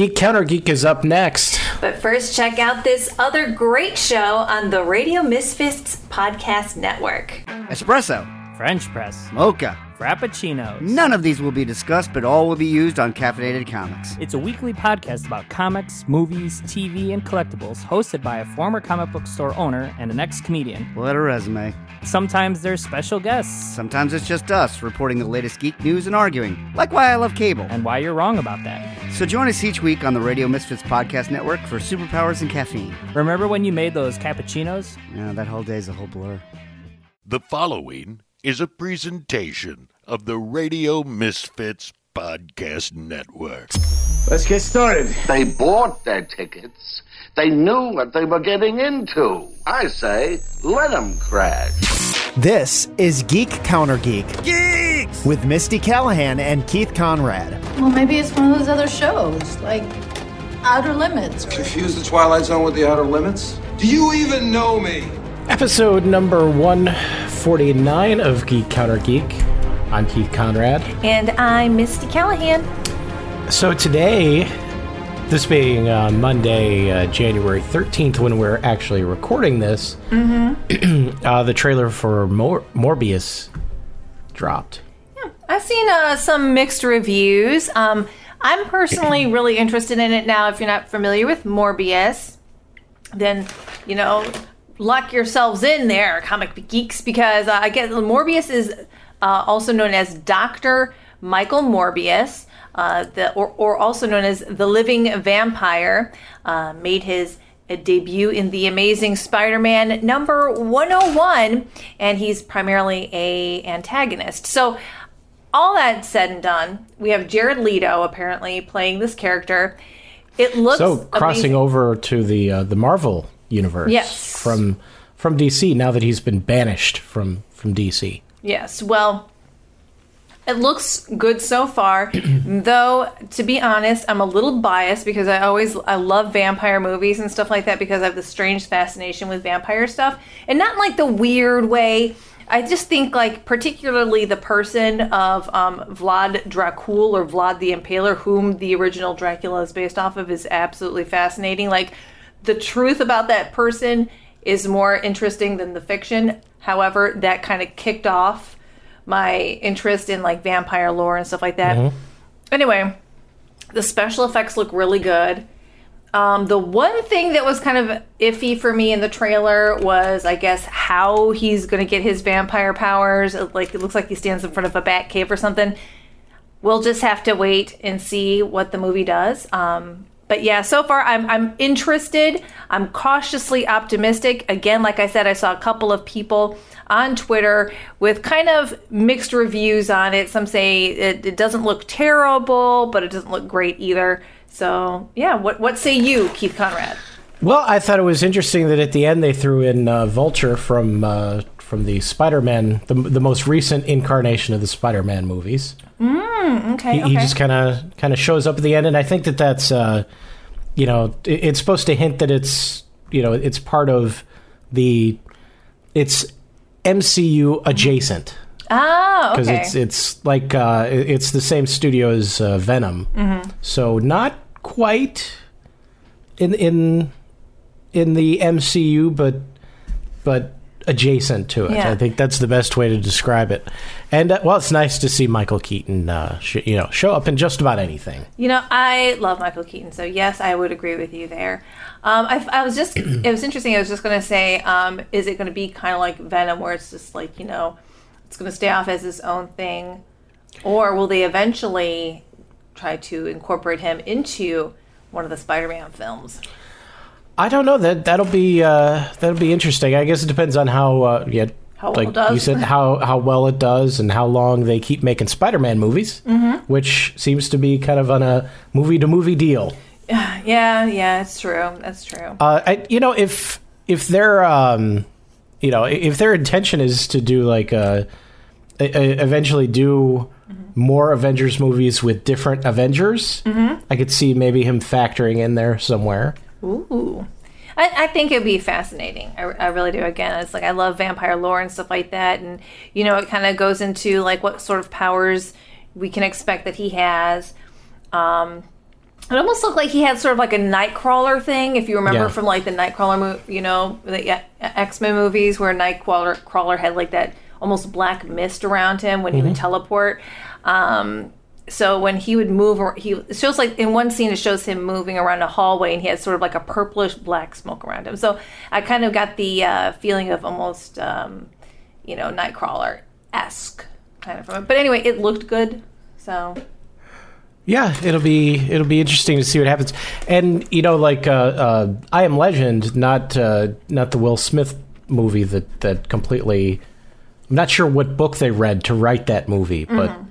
Geek Counter Geek is up next. But first, check out this other great show on the Radio Misfits Podcast Network. Espresso, French press, mocha. Frappuccinos. None of these will be discussed, but all will be used on Caffeinated Comics. It's a weekly podcast about comics, movies, TV, and collectibles, hosted by a former comic book store owner and an ex comedian. What a resume. Sometimes there's special guests, Sometimes it's just us reporting the latest geek news and arguing, like why I love cable. and why you're wrong about that. So join us each week on the Radio Misfits Podcast Network for superpowers and caffeine. Remember when you made those cappuccinos? Yeah, that whole day's a whole blur. The following is a presentation of the Radio Misfits Podcast Network. Let's get started. They bought their tickets. They knew what they were getting into. I say, let them crash. This is Geek Counter Geek. Geeks! With Misty Callahan and Keith Conrad. Well, maybe it's one of those other shows, like Outer Limits. Confuse the Twilight Zone with the Outer Limits? Do you even know me? Episode number 149 of Geek Counter Geek. I'm Keith Conrad. And I'm Misty Callahan. So today, this being uh, Monday, uh, January 13th, when we're actually recording this, uh, the trailer for Mor- Morbius dropped. Yeah, I've seen uh, some mixed reviews. Um, I'm personally really interested in it now. If you're not familiar with Morbius, then you know, lock yourselves in there, comic geeks, because uh, I guess Morbius is uh, also known as Doctor Michael Morbius, uh, the or, or also known as the Living Vampire, uh, made his debut in the Amazing Spider-Man number 101, and he's primarily a antagonist. So all that said and done, we have Jared Leto apparently playing this character. It looks So crossing amazing. over to the uh, the Marvel universe Yes. from from DC now that he's been banished from from DC. Yes, well, it looks good so far. Though, to be honest, I'm a little biased because I always I love vampire movies and stuff like that because I have this strange fascination with vampire stuff, and not in like the weird way. I just think like particularly the person of um, Vlad Dracul or Vlad the Impaler, whom the original Dracula is based off of, is absolutely fascinating. Like the truth about that person is more interesting than the fiction. However, that kind of kicked off my interest in like vampire lore and stuff like that. Anyway, the special effects look really good. Um, the one thing that was kind of iffy for me in the trailer was, I guess, how he's going to get his vampire powers. Like, it looks like he stands in front of a bat cave or something. We'll just have to wait and see what the movie does. Um, but yeah, so far I'm I'm interested. I'm cautiously optimistic. Again, like I said, I saw a couple of people on Twitter with kind of mixed reviews on it. Some say it, it doesn't look terrible, but it doesn't look great either. So yeah, what what say you, Keith Conrad? Well, I thought it was interesting that at the end they threw in uh, Vulture from uh, from the Spider-Man, the, the most recent incarnation of the Spider-Man movies. Okay, He, he just kind of kind of shows up at the end, and I think that that's uh, you know it, it's supposed to hint that it's you know it's part of the it's MCU adjacent Ah, because okay. it's it's like uh, it's the same studio as uh, Venom, Mm-hmm. so not quite in in in the MCU, but but adjacent to it. Yeah. I think that's the best way to describe it. And uh, well, it's nice to see Michael Keaton, uh, sh- you know, show up in just about anything. You know, I love Michael Keaton, so yes, I would agree with you there. Um, I, I was just, it was interesting. I was just going to say, um, is it going to be kind of like Venom, where it's just like, you know, it's going to stay off as its own thing? Or will they eventually try to incorporate him into one of the Spider Man films? I don't know that that'll be uh, that'll be interesting. I guess it depends on how uh, yeah, How well like it does. you said how how well it does and how long they keep making Spider-Man movies, Mm-hmm. which seems to be kind of on a movie to movie deal. Yeah, yeah, it's true. That's true. Uh, I, you know, if if their um, you know, if their intention is to do like a, a, a- eventually do more Avengers movies with different Avengers, I could see maybe him factoring in there somewhere. Ooh. I, I think it'd be fascinating. I, I really do. Again, it's like I love vampire lore and stuff like that. And, you know, it kind of goes into like what sort of powers we can expect that he has. Um, It almost looked like he had sort of like a Nightcrawler thing, if you remember Yeah. from like the Nightcrawler, mo- you know, the X Men movies where Nightcrawler crawler had like that almost black mist around him when he would teleport. Um, so when he would move, he it shows like in one scene it shows him moving around a hallway and he had sort of like a purplish black smoke around him. So I kind of got the uh, feeling of almost, um, you know, Nightcrawler esque kind of from it. But anyway, it looked good. So Yeah, it'll be it'll be interesting to see what happens. And you know, like uh, uh, I Am Legend, not uh, not the Will Smith movie that that completely. I'm not sure what book they read to write that movie, but it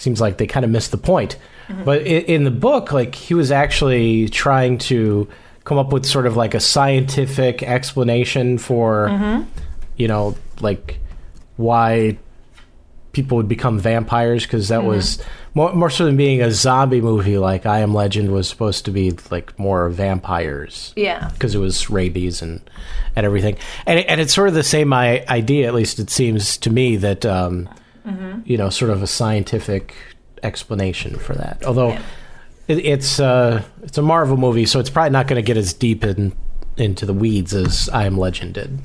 seems like they kind of missed the point. Mm-hmm. But in, in the book, like he was actually trying to come up with sort of like a scientific explanation for, mm-hmm. you know, like why people would become vampires because that mm-hmm. was more, more so than being a zombie movie like I Am Legend was supposed to be like more vampires. Yeah, because it was rabies and and everything. And and it's sort of the same idea at least it seems to me that um, you know sort of a scientific explanation for that although Yeah. it, it's uh, it's a Marvel movie so it's probably not going to get as deep in into the weeds as I Am Legend did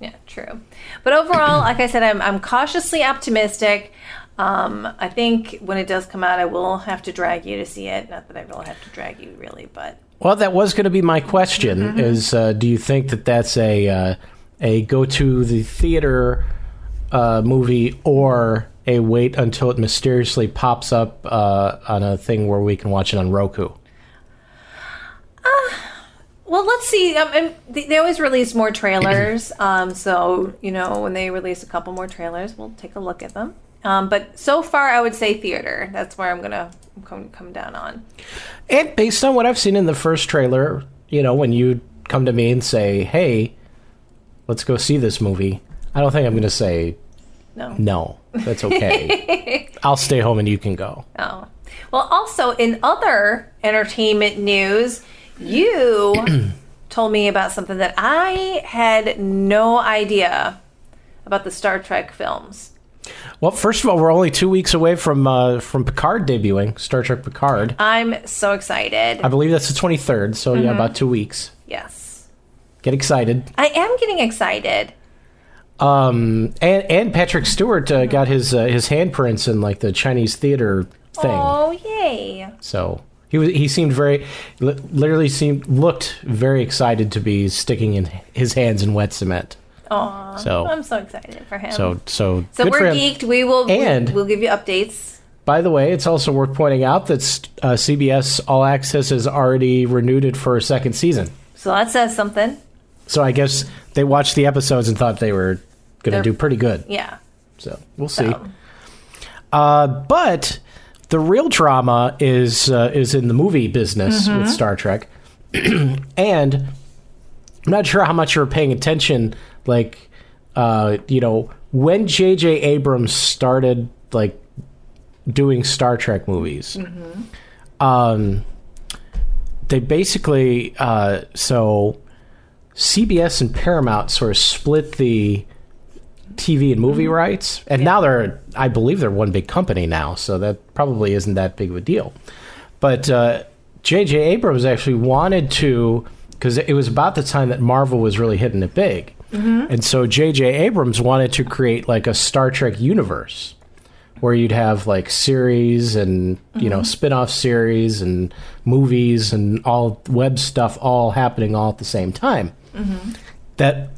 Yeah, true. But overall, like I said, I'm, I'm cautiously optimistic. Um, I think when it does come out, I will have to drag you to see it. Not that I will have to drag you, really, but Well, that was going to be my question: is uh, do you think that that's a uh, a go to the theater uh, movie or a wait until it mysteriously pops up uh, on a thing where we can watch it on Roku? well, let's see. Um, they always release more trailers, um, so you know when they release a couple more trailers, we'll take a look at them. Um, but so far, I would say theater. That's where I'm gonna come, come down on. And based on what I've seen in the first trailer, you know, when you come to me and say, "Hey, let's go see this movie," I don't think I'm going to say No. no. That's okay. I'll stay home and you can go. Oh. Well, also in other entertainment news, you told me about something that I had no idea about the Star Trek films. Well, first of all, we're only two weeks away from uh, from Picard debuting, Star Trek Picard. I'm so excited. I believe that's the 23rd, so yeah, about two weeks. yes. Get excited. I am getting excited. Um, and and Patrick Stewart uh, got his uh, his handprints in like the Chinese theater thing. Oh, yay. So he was he seemed very, literally seemed looked very excited to be sticking in his hands in wet cement. Aw. So I'm so excited for him. so so So we're geeked. We will And- we'll give you updates. By the way, it's also worth pointing out that uh, CBS All Access has already renewed it for a second season. So that says something. So I guess they watched the episodes and thought they were going to do pretty good. Yeah. So we'll see. So, Uh, but the real drama is uh, is in the movie business with Star Trek, and I'm not sure how much you're paying attention. Like, uh, you know, when J.J. Abrams started like doing Star Trek movies, um, they basically uh, so CBS and Paramount sort of split the TV and movie mm-hmm. rights, and now they're I believe they're one big company now, so that probably isn't that big of a deal. But uh, J.J. Abrams actually wanted to because it was about the time that Marvel was really hitting it big, mm-hmm. and so J.J. Abrams wanted to create like a Star Trek universe where you'd have like series and you know mm-hmm. spin-off series and movies and all web stuff all happening all at the same time. That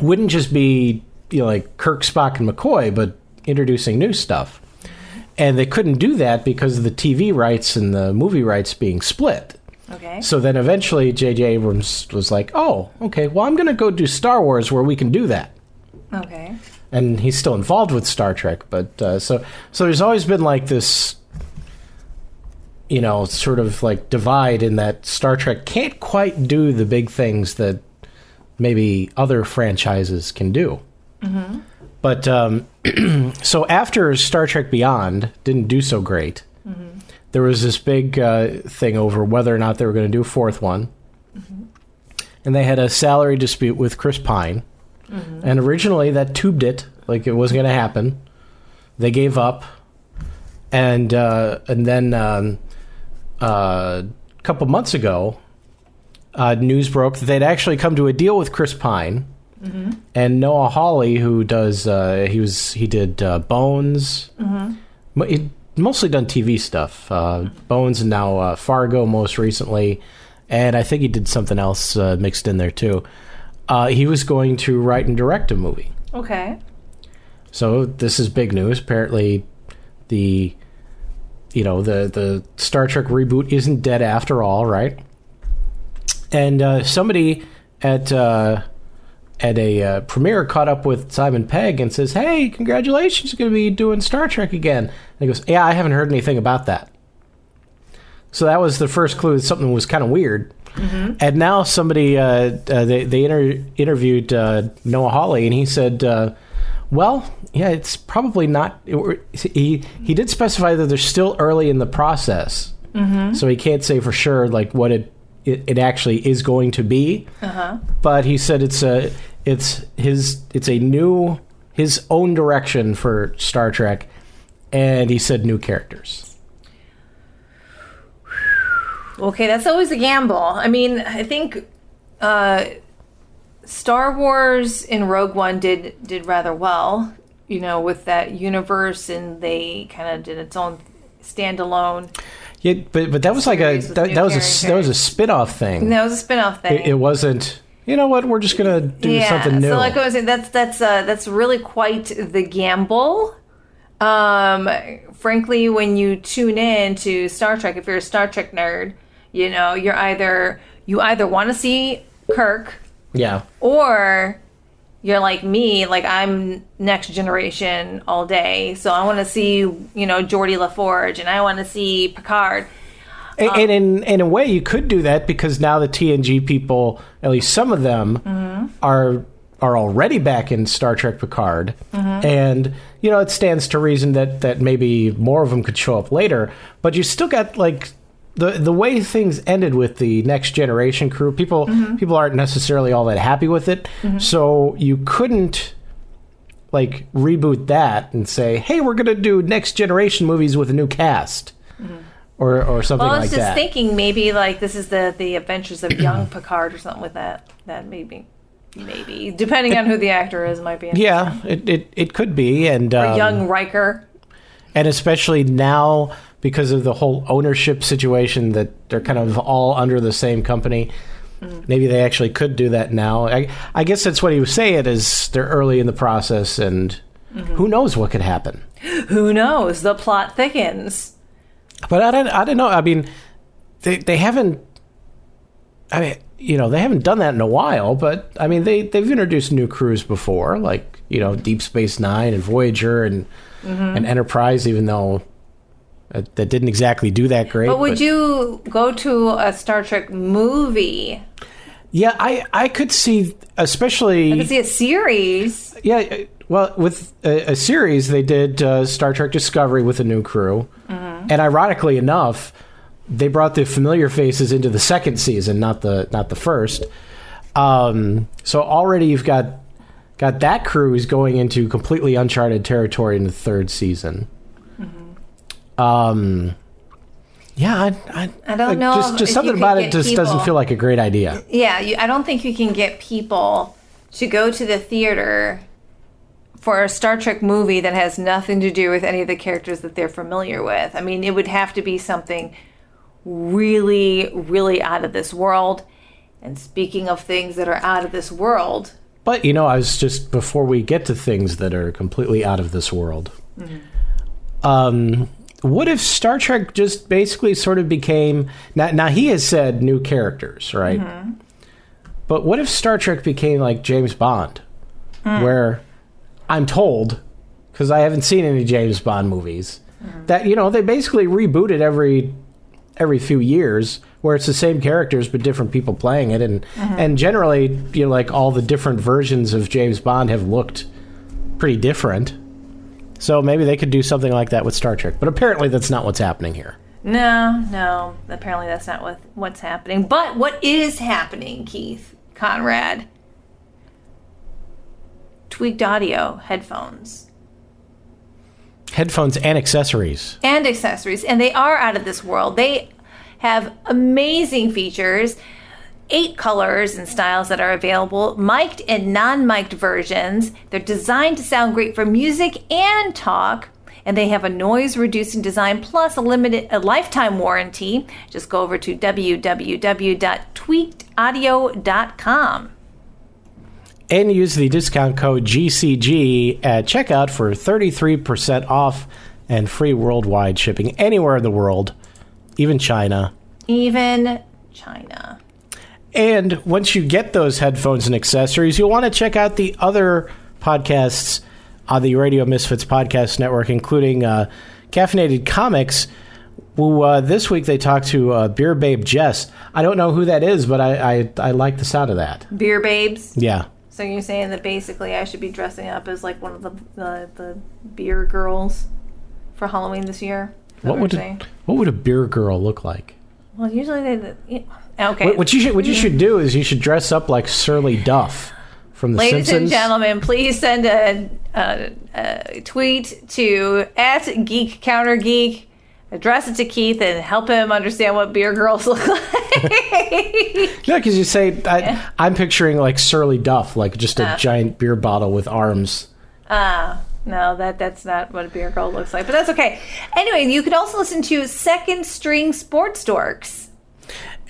wouldn't just be you know like Kirk, Spock, and McCoy, but introducing new stuff. And they couldn't do that because of the TV rights and the movie rights being split. okay. So then eventually J.J. Abrams was like, "Oh, okay. Well, I'm going to go do Star Wars where we can do that." Okay. And he's still involved with Star Trek, but uh, so so there's always been like this, you know, sort of like divide in that Star Trek can't quite do the big things that maybe other franchises can do. But um, so after Star Trek Beyond didn't do so great, there was this big uh, thing over whether or not they were going to do a fourth one, and they had a salary dispute with Chris Pine. And originally, that tubed it like it wasn't going to happen. They gave up, and uh, and then um, uh, a couple months ago, uh, news broke that they'd actually come to a deal with Chris Pine and Noah Hawley, who does uh, he was he did uh, Bones. Mo- He'd mostly done TV stuff. Uh, Bones and now uh, Fargo most recently, and I think he did something else uh, mixed in there too. Uh, he was going to write and direct a movie. Okay. So this is big news. Apparently, the you know the the Star Trek reboot isn't dead after all, right? And uh, somebody at uh, at a uh, premiere caught up with Simon Pegg and says, "Hey, congratulations! You're going to be doing Star Trek again." And he goes, "Yeah, I haven't heard anything about that." So that was the first clue that something was kind of weird. And now somebody uh, uh, they they inter- interviewed uh, Noah Hawley, and he said, uh, "Well, yeah, it's probably not." It, he he did specify that they're still early in the process, so he can't say for sure like what it it, it actually is going to be. But he said it's a it's his it's a new his own direction for Star Trek, and he said new characters. Okay, that's always a gamble. I mean, I think uh, Star Wars in Rogue One did did rather well, you know, with that universe, and they kind of did its own standalone. Yeah, but but that was like a that, that was a that was a spin-off thing. That was a spin-off thing. It, it wasn't. You know what? We're just gonna do something new. So like I was saying, that's that's uh, that's really quite the gamble. Um, frankly, when you tune in to Star Trek, if you're a Star Trek nerd, you know you're either you either want to see Kirk yeah, or you're like me, like I'm next generation all day. So I want to see you know Geordi La Forge and I want to see Picard. And, and in in a way, you could do that because now the TNG people, at least some of them, Mm-hmm. are are already back in Star Trek Picard, Mm-hmm. and you know it stands to reason that that maybe more of them could show up later. But you still got like. The, the way things ended with the next generation crew, people Mm-hmm. people aren't necessarily all that happy with it. So you couldn't like reboot that and say, "Hey, we're going to do next generation movies with a new cast," or or something Mm-hmm. Well, I like was just that. thinking maybe like this is the the adventures of young Picard or something with that. That maybe, maybe depending on who the actor is, might be. yeah, it, it it could be, and um, young Riker. and especially now because of the whole ownership situation that they're kind of all under the same company. Maybe they actually could do that now. I, I guess that's what he was saying is they're early in the process, and who knows what could happen. Who knows? The plot thickens. But I don't, I don't know. I mean, they they haven't. I mean, you know, they haven't done that in a while. But I mean, they they've introduced new crews before, like you know, Deep Space Nine and Voyager and Mm-hmm. and Enterprise, even though uh, that didn't exactly do that great. But would you go to a Star Trek movie? Yeah, I I could see, especially I could see a series. Yeah, well, with a, a series, they did uh, Star Trek Discovery with a new crew, Mm-hmm. And ironically enough, they brought the familiar faces into the second season, not the not the first. Um, so already you've got got that crew is going into completely uncharted territory in the third season. Um, yeah, I, I, I don't like, know Just, just something about it just doesn't feel like a great idea. Yeah, you, I don't think you can get people to go to the theater for a Star Trek movie that has nothing to do with any of the characters that they're familiar with. I mean, it would have to be something really, really out of this world. And speaking of things that are out of this world, But you know, I was just before we get to things that are completely out of this world. Mm-hmm. Um, what if Star Trek just basically sort of became now? Now he has said new characters, right? Mm-hmm. But what if Star Trek became like James Bond, hmm. where I'm told, because I haven't seen any James Bond movies, mm-hmm. that you know they basically reboot it every every few years where it's the same characters but different people playing it. And mm-hmm. and generally you know like all the different versions of James Bond have looked pretty different. So maybe they could do something like that with Star Trek. But apparently that's not what's happening here. No, no, apparently that's not what, what's happening. But what is happening, Keith Conrad? Tweaked audio, headphones. headphones and accessories and accessories, and they are out of this world. They have amazing features. Eight colors and styles that are available, mic'd and non mic'd versions. They're designed to sound great for music and talk and they have a noise reducing design plus a limited a lifetime warranty. Just go over to www.tweakedaudio.com. And use the discount code GCG at checkout for 33% off and free worldwide shipping anywhere in the world, even China. Even China. And once you get those headphones and accessories, you'll want to check out the other podcasts on the Radio Misfits Podcast Network, including uh, Caffeinated Comics. Who uh, this week they talked to uh, Beer Babe Jess. I don't know who that is, but I, I I like the sound of that. Beer babes. Yeah. So you're saying that basically I should be dressing up as like one of the the, the beer girls for Halloween this year? What would a, what would a beer girl look like? Well, usually they. yeah, Okay. What, what you should what you should do is you should dress up like Surly Duff from The Ladies Simpsons. and gentlemen, please send a, a, a tweet to at Geek Counter Geek. Address it to Keith and help him understand what beer girls look like. Yeah, because you say I, I'm picturing like Surly Duff, like just a Uh. giant beer bottle with arms. Ah, no, that that's not what a beer girl looks like, but that's okay. Anyway, you could also listen to Second String Sports Dorks.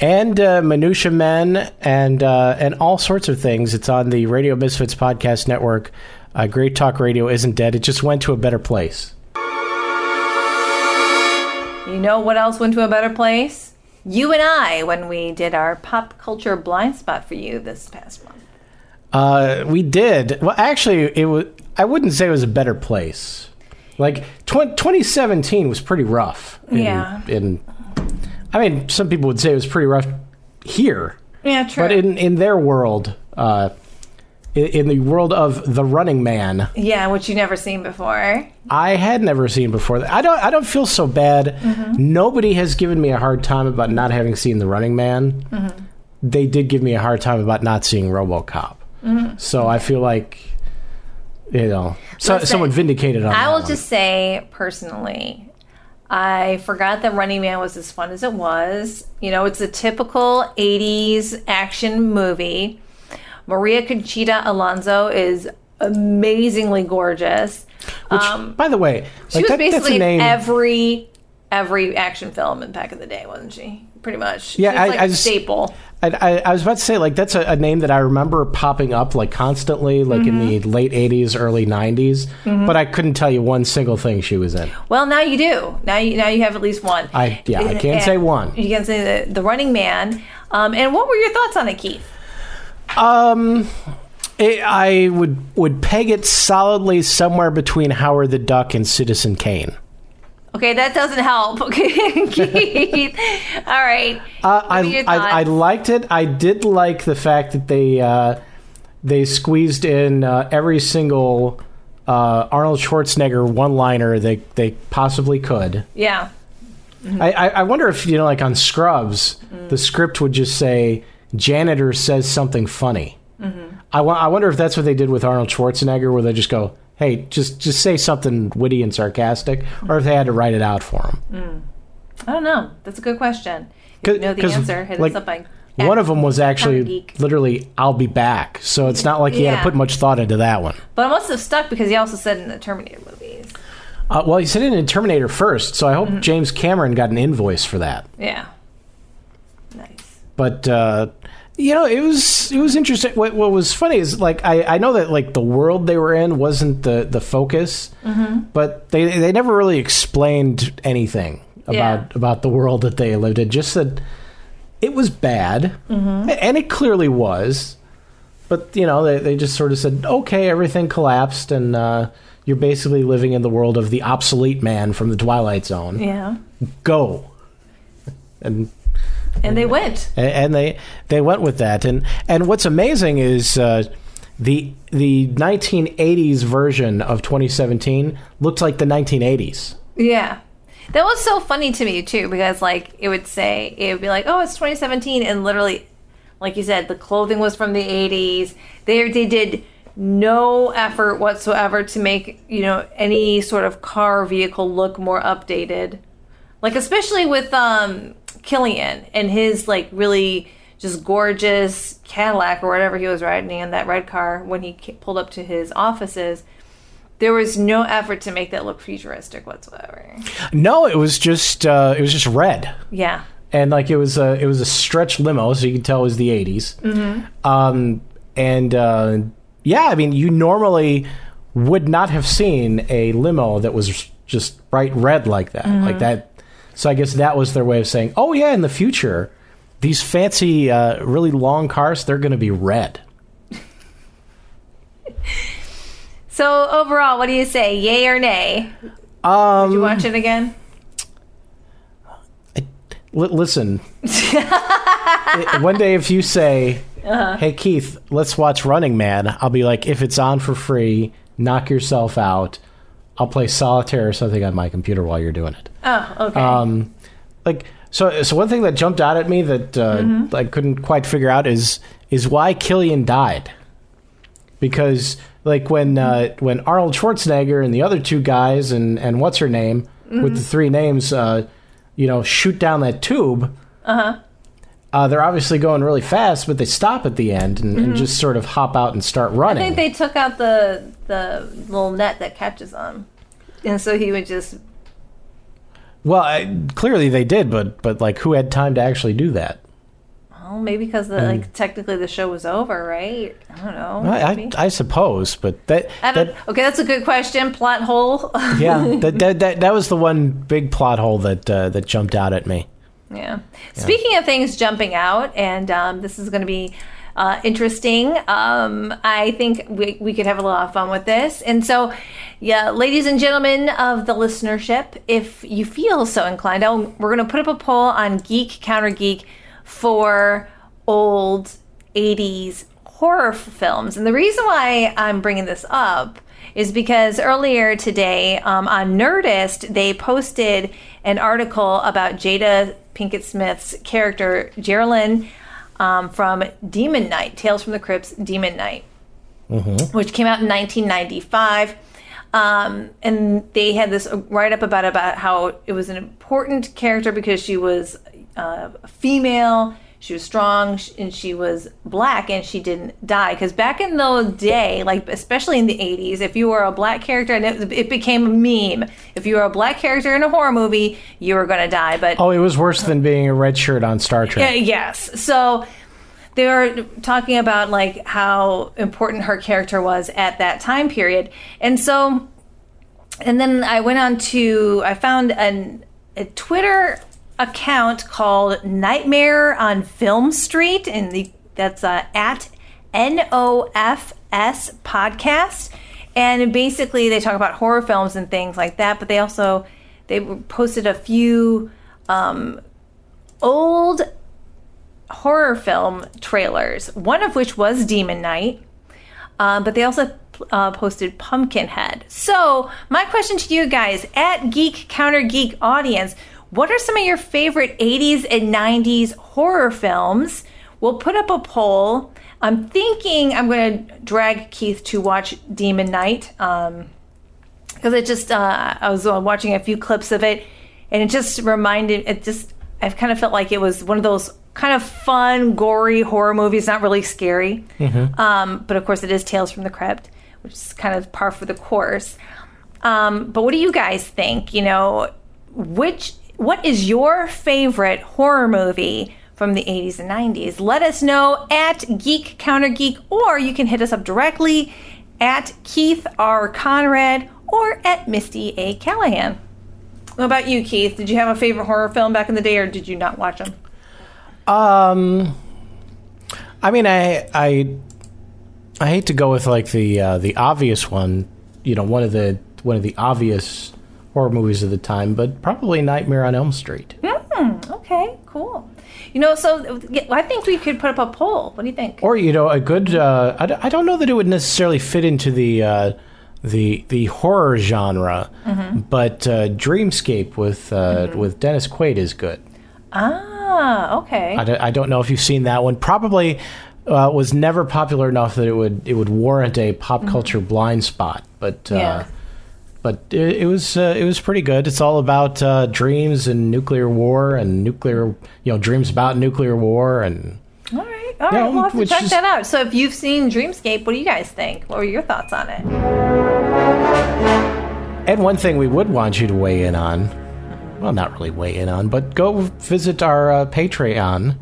and uh, Minutia Men and uh, and all sorts of things. It's on the Radio Misfits podcast network. Uh, Great Talk Radio isn't dead. It just went to a better place. You know what else went to a better place? You and I, when we did our pop culture blind spot for you this past month. Uh, we did. Well, actually, it was. I wouldn't say it was a better place. Like tw- 2017 was pretty rough. In, Yeah. In, I mean, some people would say it was pretty rough here. Yeah, true. But in in their world, uh, in, the world of the Running Man, yeah, which you never seen before. I had never seen before. I don't. I don't feel so bad. Mm-hmm. Nobody has given me a hard time about not having seen The Running Man. Mm-hmm. They did give me a hard time about not seeing RoboCop. Mhm. So I feel like, you know, so, Listen, someone vindicated on I will one. just say personally, I forgot that Running Man was as fun as it was. You know, it's a typical 80s action movie. Maria Conchita Alonso is amazingly gorgeous. Which, um, by the way, she like was that, that's basically a name. in every every action film in back in the day, wasn't she? Pretty much. Yeah, she was I- like I staple. I, I, I was about to say like that's a, a name that I remember popping up like constantly, like in the late '80s, early '90s. Mhm. But I couldn't tell you one single thing she was in. Well, now you do. Now you now you have at least one. I yeah, I can't And say one. You can say the, the Running Man. Um, and what were your thoughts on it, Keith? Um, it, I would would peg it solidly somewhere between Howard the Duck and Citizen Kane. Okay, that doesn't help. Okay, Keith. All right. Uh, What are your I, I I liked it. I did like the fact that they uh, they squeezed in uh, every single uh, Arnold Schwarzenegger one liner they they possibly could. Yeah. I, I I wonder if you know, like on Scrubs, Mm. the script would just say janitor says something funny. Mhm. I, wa- I wonder if that's what they did with Arnold Schwarzenegger, where they just go, "Hey, just just say something witty and sarcastic," or if they had to write it out for him. Mm. I don't know. That's a good question. If you know the answer, hit like, us up by One of them was actually literally, "I'll be back," so it's not like he had to put much thought into that one. But I must have stuck because he also said in the Terminator movies. Uh, well, he said it in Terminator first, so I Mm-hmm. hope James Cameron got an invoice for that. Yeah. But uh, you know, it was it was interesting. What, what was funny is like I, I know that like the world they were in wasn't the the focus, Mm-hmm. but they they never really explained anything about Yeah. about the world that they lived in. Just that it was bad, Mhm. and it clearly was. But you know, they they just sort of said, okay, everything collapsed, and uh, you're basically living in the world of the obsolete man from the Twilight Zone. Yeah. Go, and And they went. a- and they they went with that and and what's amazing is uh, the the 1980s version of 2017 looked like the 1980s Yeah. That was so funny to me too because like it would say it would be like, "Oh, it's 2017," and literally, like you said, the clothing was from the 80s. They they did no effort whatsoever to make you know any sort of car vehicle look more updated. Like especially with um Killian and his like really just gorgeous Cadillac or whatever he was riding in that red car when he pulled up to his offices. There was no effort to make that look futuristic whatsoever. No, it was just uh, it was just red. Yeah. and like it was a it was a stretch limo, so you could tell it was the 80s. Mm-hmm. Um, and uh, yeah, I mean, you normally would not have seen a limo that was just bright red like that, Mm-hmm. like that. So I guess that was their way of saying, "Oh yeah, in the future, these fancy, uh, really long cars, they're going to be red." So overall, what do you say? Yay or nay? Um, Did you watch it again? Li- listen, I- one day if you say, Uh-huh. "Hey Keith, let's watch Running Man," I'll be like, "If it's on for free, knock yourself out. I'll play solitaire or something on my computer while you're doing it." Oh, okay. Um, like so. So one thing that jumped out at me that uh, Mm-hmm. I couldn't quite figure out is is why Killian died. Because like when uh, when Arnold Schwarzenegger and the other two guys and and what's her name Mm-hmm. with the three names, uh, you know, shoot down that tube. Uh-huh. Uh, they're obviously going really fast, but they stop at the end and, and just sort of hop out and start Mm-hmm. I think they took out the the little net that catches them, and so he would just. well, I, clearly they did, but but like who had time to actually do that? Well, maybe because the like technically the show was over, right? I don't know. I, I. I suppose, but that that okay, that's a good question. Plot hole. yeah, that, that that that was the one big plot hole that uh, that jumped out at me. Yeah. Speaking of things jumping out, and um, this is going to be uh, interesting. Um, I think we, we could have a lot of fun with this. And so, yeah, ladies and gentlemen of the listenership, if you feel so inclined, I'll, we're going to put up a poll on Geek Counter Geek for old 80s horror films. And the reason why I'm bringing this up is because earlier today um, on Nerdist, they posted an article about Jada Pinkett Smith's character, Geraldine, um, from Demon Knight, Tales from the Crypt's Demon Knight, which came out in 1995. Um, and they had this write up about about how it was an important character because she was uh, a female, she was strong, and she was black, and she didn't die. Because back in the day, like especially in the 80s, if you were a black character, and it, it became a meme, if you were a black character in a horror movie, you were going to die. But Oh, it was worse than being a red shirt on Star trek yeah, yes. So they were talking about like how important her character was at that time period, and so, and then I went on to I found an, a Twitter account called Nightmare on Film Street, and the that's uh, at NOFS podcast, and basically they talk about horror films and things like that, but they also they posted a few um, old horror film trailers, one of which was Demon Knight, uh, but they also uh, posted Pumpkinhead. So, my question to you guys at Geek Counter Geek audience what are some of your favorite 80s and 90s horror films? We'll put up a poll. I'm thinking I'm going to drag Keith to watch Demon Knight. Um, because it just uh, I was uh, watching a few clips of it, and it just reminded it just I've kind of felt like it was one of those kind of fun, gory horror movies, not really scary. Um, but of course, it is Tales from the Crypt, which is kind of par for the course. Um, but what do you guys think? You know, which what is your favorite horror movie? From the 80s and 90s. Let us know at Geek Counter Geek, or you can hit us up directly at Keith R. Conrad or at Misty A. Callahan. What about you, Keith? Did you have a favorite horror film back in the day, or did you not watch them? Um, I mean, I I I hate to go with like the uh, the obvious one, you know, one of the one of the obvious horror movies of the time, but probably Nightmare on Elm Street. Okay, cool. You know, so I think we could put up a poll. What do you think? Or you know, a good. Uh, I, don't know that it would necessarily fit into the uh, the the horror genre, but uh, Dreamscape with uh, with Dennis Quaid is good. Ah, okay. I, d- I don't know if you've seen that one. Probably uh, was never popular enough that it would it would warrant a pop culture blind spot. But uh, Yeah. But it, it was uh, it was pretty good. It's all about uh, dreams and nuclear war and nuclear, you know, dreams about nuclear war and All right, all right. Yeah, we'll have to check is- that out. So, if you've seen Dreamscape, what do you guys think? What were your thoughts on it? And one thing we would want you to weigh in on, well, not really weigh in on, but go visit our uh, Patreon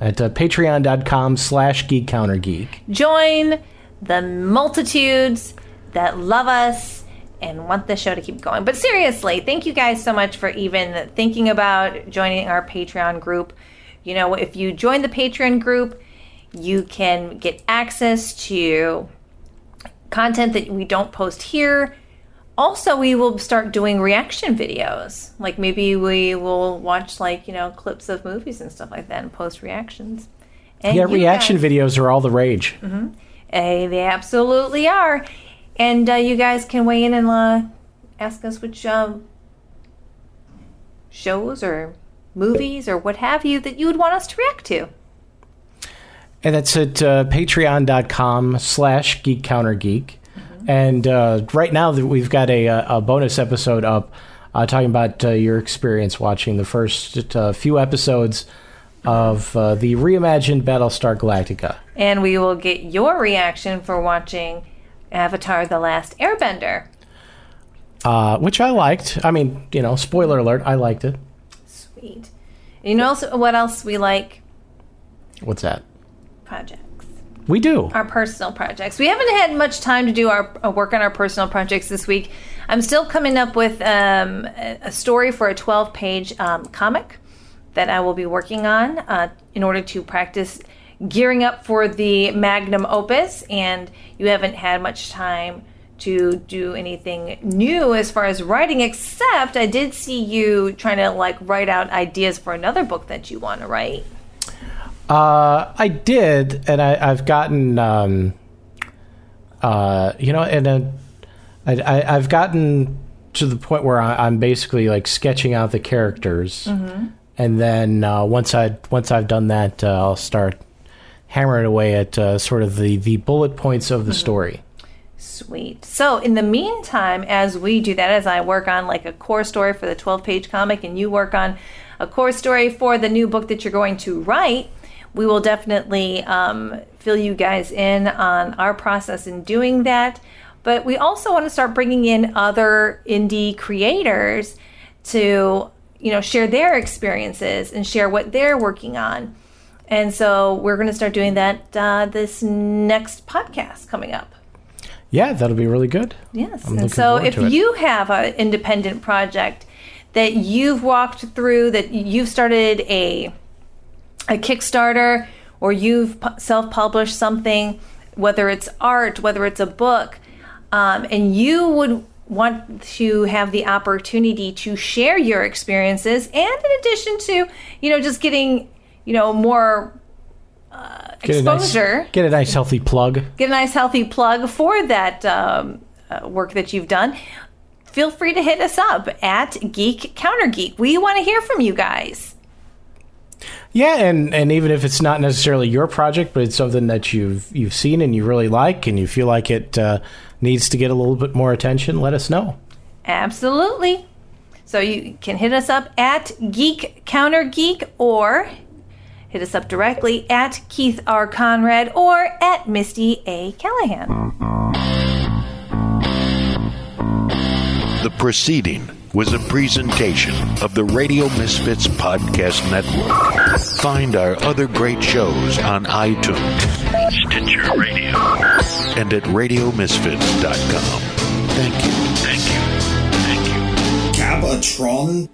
at uh, patreon.com slash geek counter geek. Join the multitudes that love us and want the show to keep going. But seriously, thank you guys so much for even thinking about joining our Patreon group. You know, if you join the Patreon group, you can get access to content that we don't post here. Also, we will start doing reaction videos. Like maybe we will watch like, you know, clips of movies and stuff like that and post reactions. And yeah, reaction guys- videos are all the rage. Eh, they absolutely are. And uh, you guys can weigh in and uh, ask us which um, shows or movies or what have you that you would want us to react to. And that's at uh, patreon.com slash geek counter geek. Mm-hmm. And uh, right now that we've got a, a bonus episode up uh, talking about uh, your experience watching the first uh, few episodes of uh, the reimagined Battlestar Galactica. And we will get your reaction for watching Avatar The Last Airbender. Uh, which I liked. I mean, you know, spoiler alert, I liked it. Sweet. You know also what else we like? What's that? Projects. We do. our personal projects. We haven't had much time to do our uh, work on our personal projects this week. I'm still coming up with um, a a story for a 12 page um, comic that I will be working on uh, in order to practice gearing up for the magnum opus. And you haven't had much time to do anything new as far as writing, except I did see you trying to like write out ideas for another book that you want to write. Uh, I did, and I, I've gotten, um, uh, you know, and uh, I, I, I've gotten to the point where I, I'm basically like sketching out the characters, and then uh, once I once I've done that, uh, I'll start hammering away at uh, sort of the the bullet points of the story. Sweet. So, in the meantime, as we do that, as I work on like a core story for the 12 page comic and you work on a core story for the new book that you're going to write, we will definitely um, fill you guys in on our process in doing that. But we also want to start bringing in other indie creators to, you know, share their experiences and share what they're working on. And so we're going to start doing that uh, this next podcast coming up. Yeah, that'll be really good. Yes. I'm and so if you have an independent project that you've walked through, that you've started a a Kickstarter or you've self-published something, whether it's art, whether it's a book, um, and you would want to have the opportunity to share your experiences, and in addition to, you know, just getting, you know, more uh, Get a nice- exposure. get a nice healthy plug. get a nice healthy plug for that um, uh, work that you've done. Feel free to hit us up at geek counter geek. We want to hear from you guys. Yeah, and, and even if it's not necessarily your project, but it's something that you've you've seen and you really like, and you feel like it uh, needs to get a little bit more attention, let us know. absolutely. So you can hit us up at geek counter geek or hit us up directly at keith r conrad or at misty a callahan The proceeding was a presentation of the Radio Misfits Podcast Network. Find our other great shows on iTunes, Stitcher Radio, and at RadioMisfits.com. Thank you. Thank you. Thank you. Gabatron?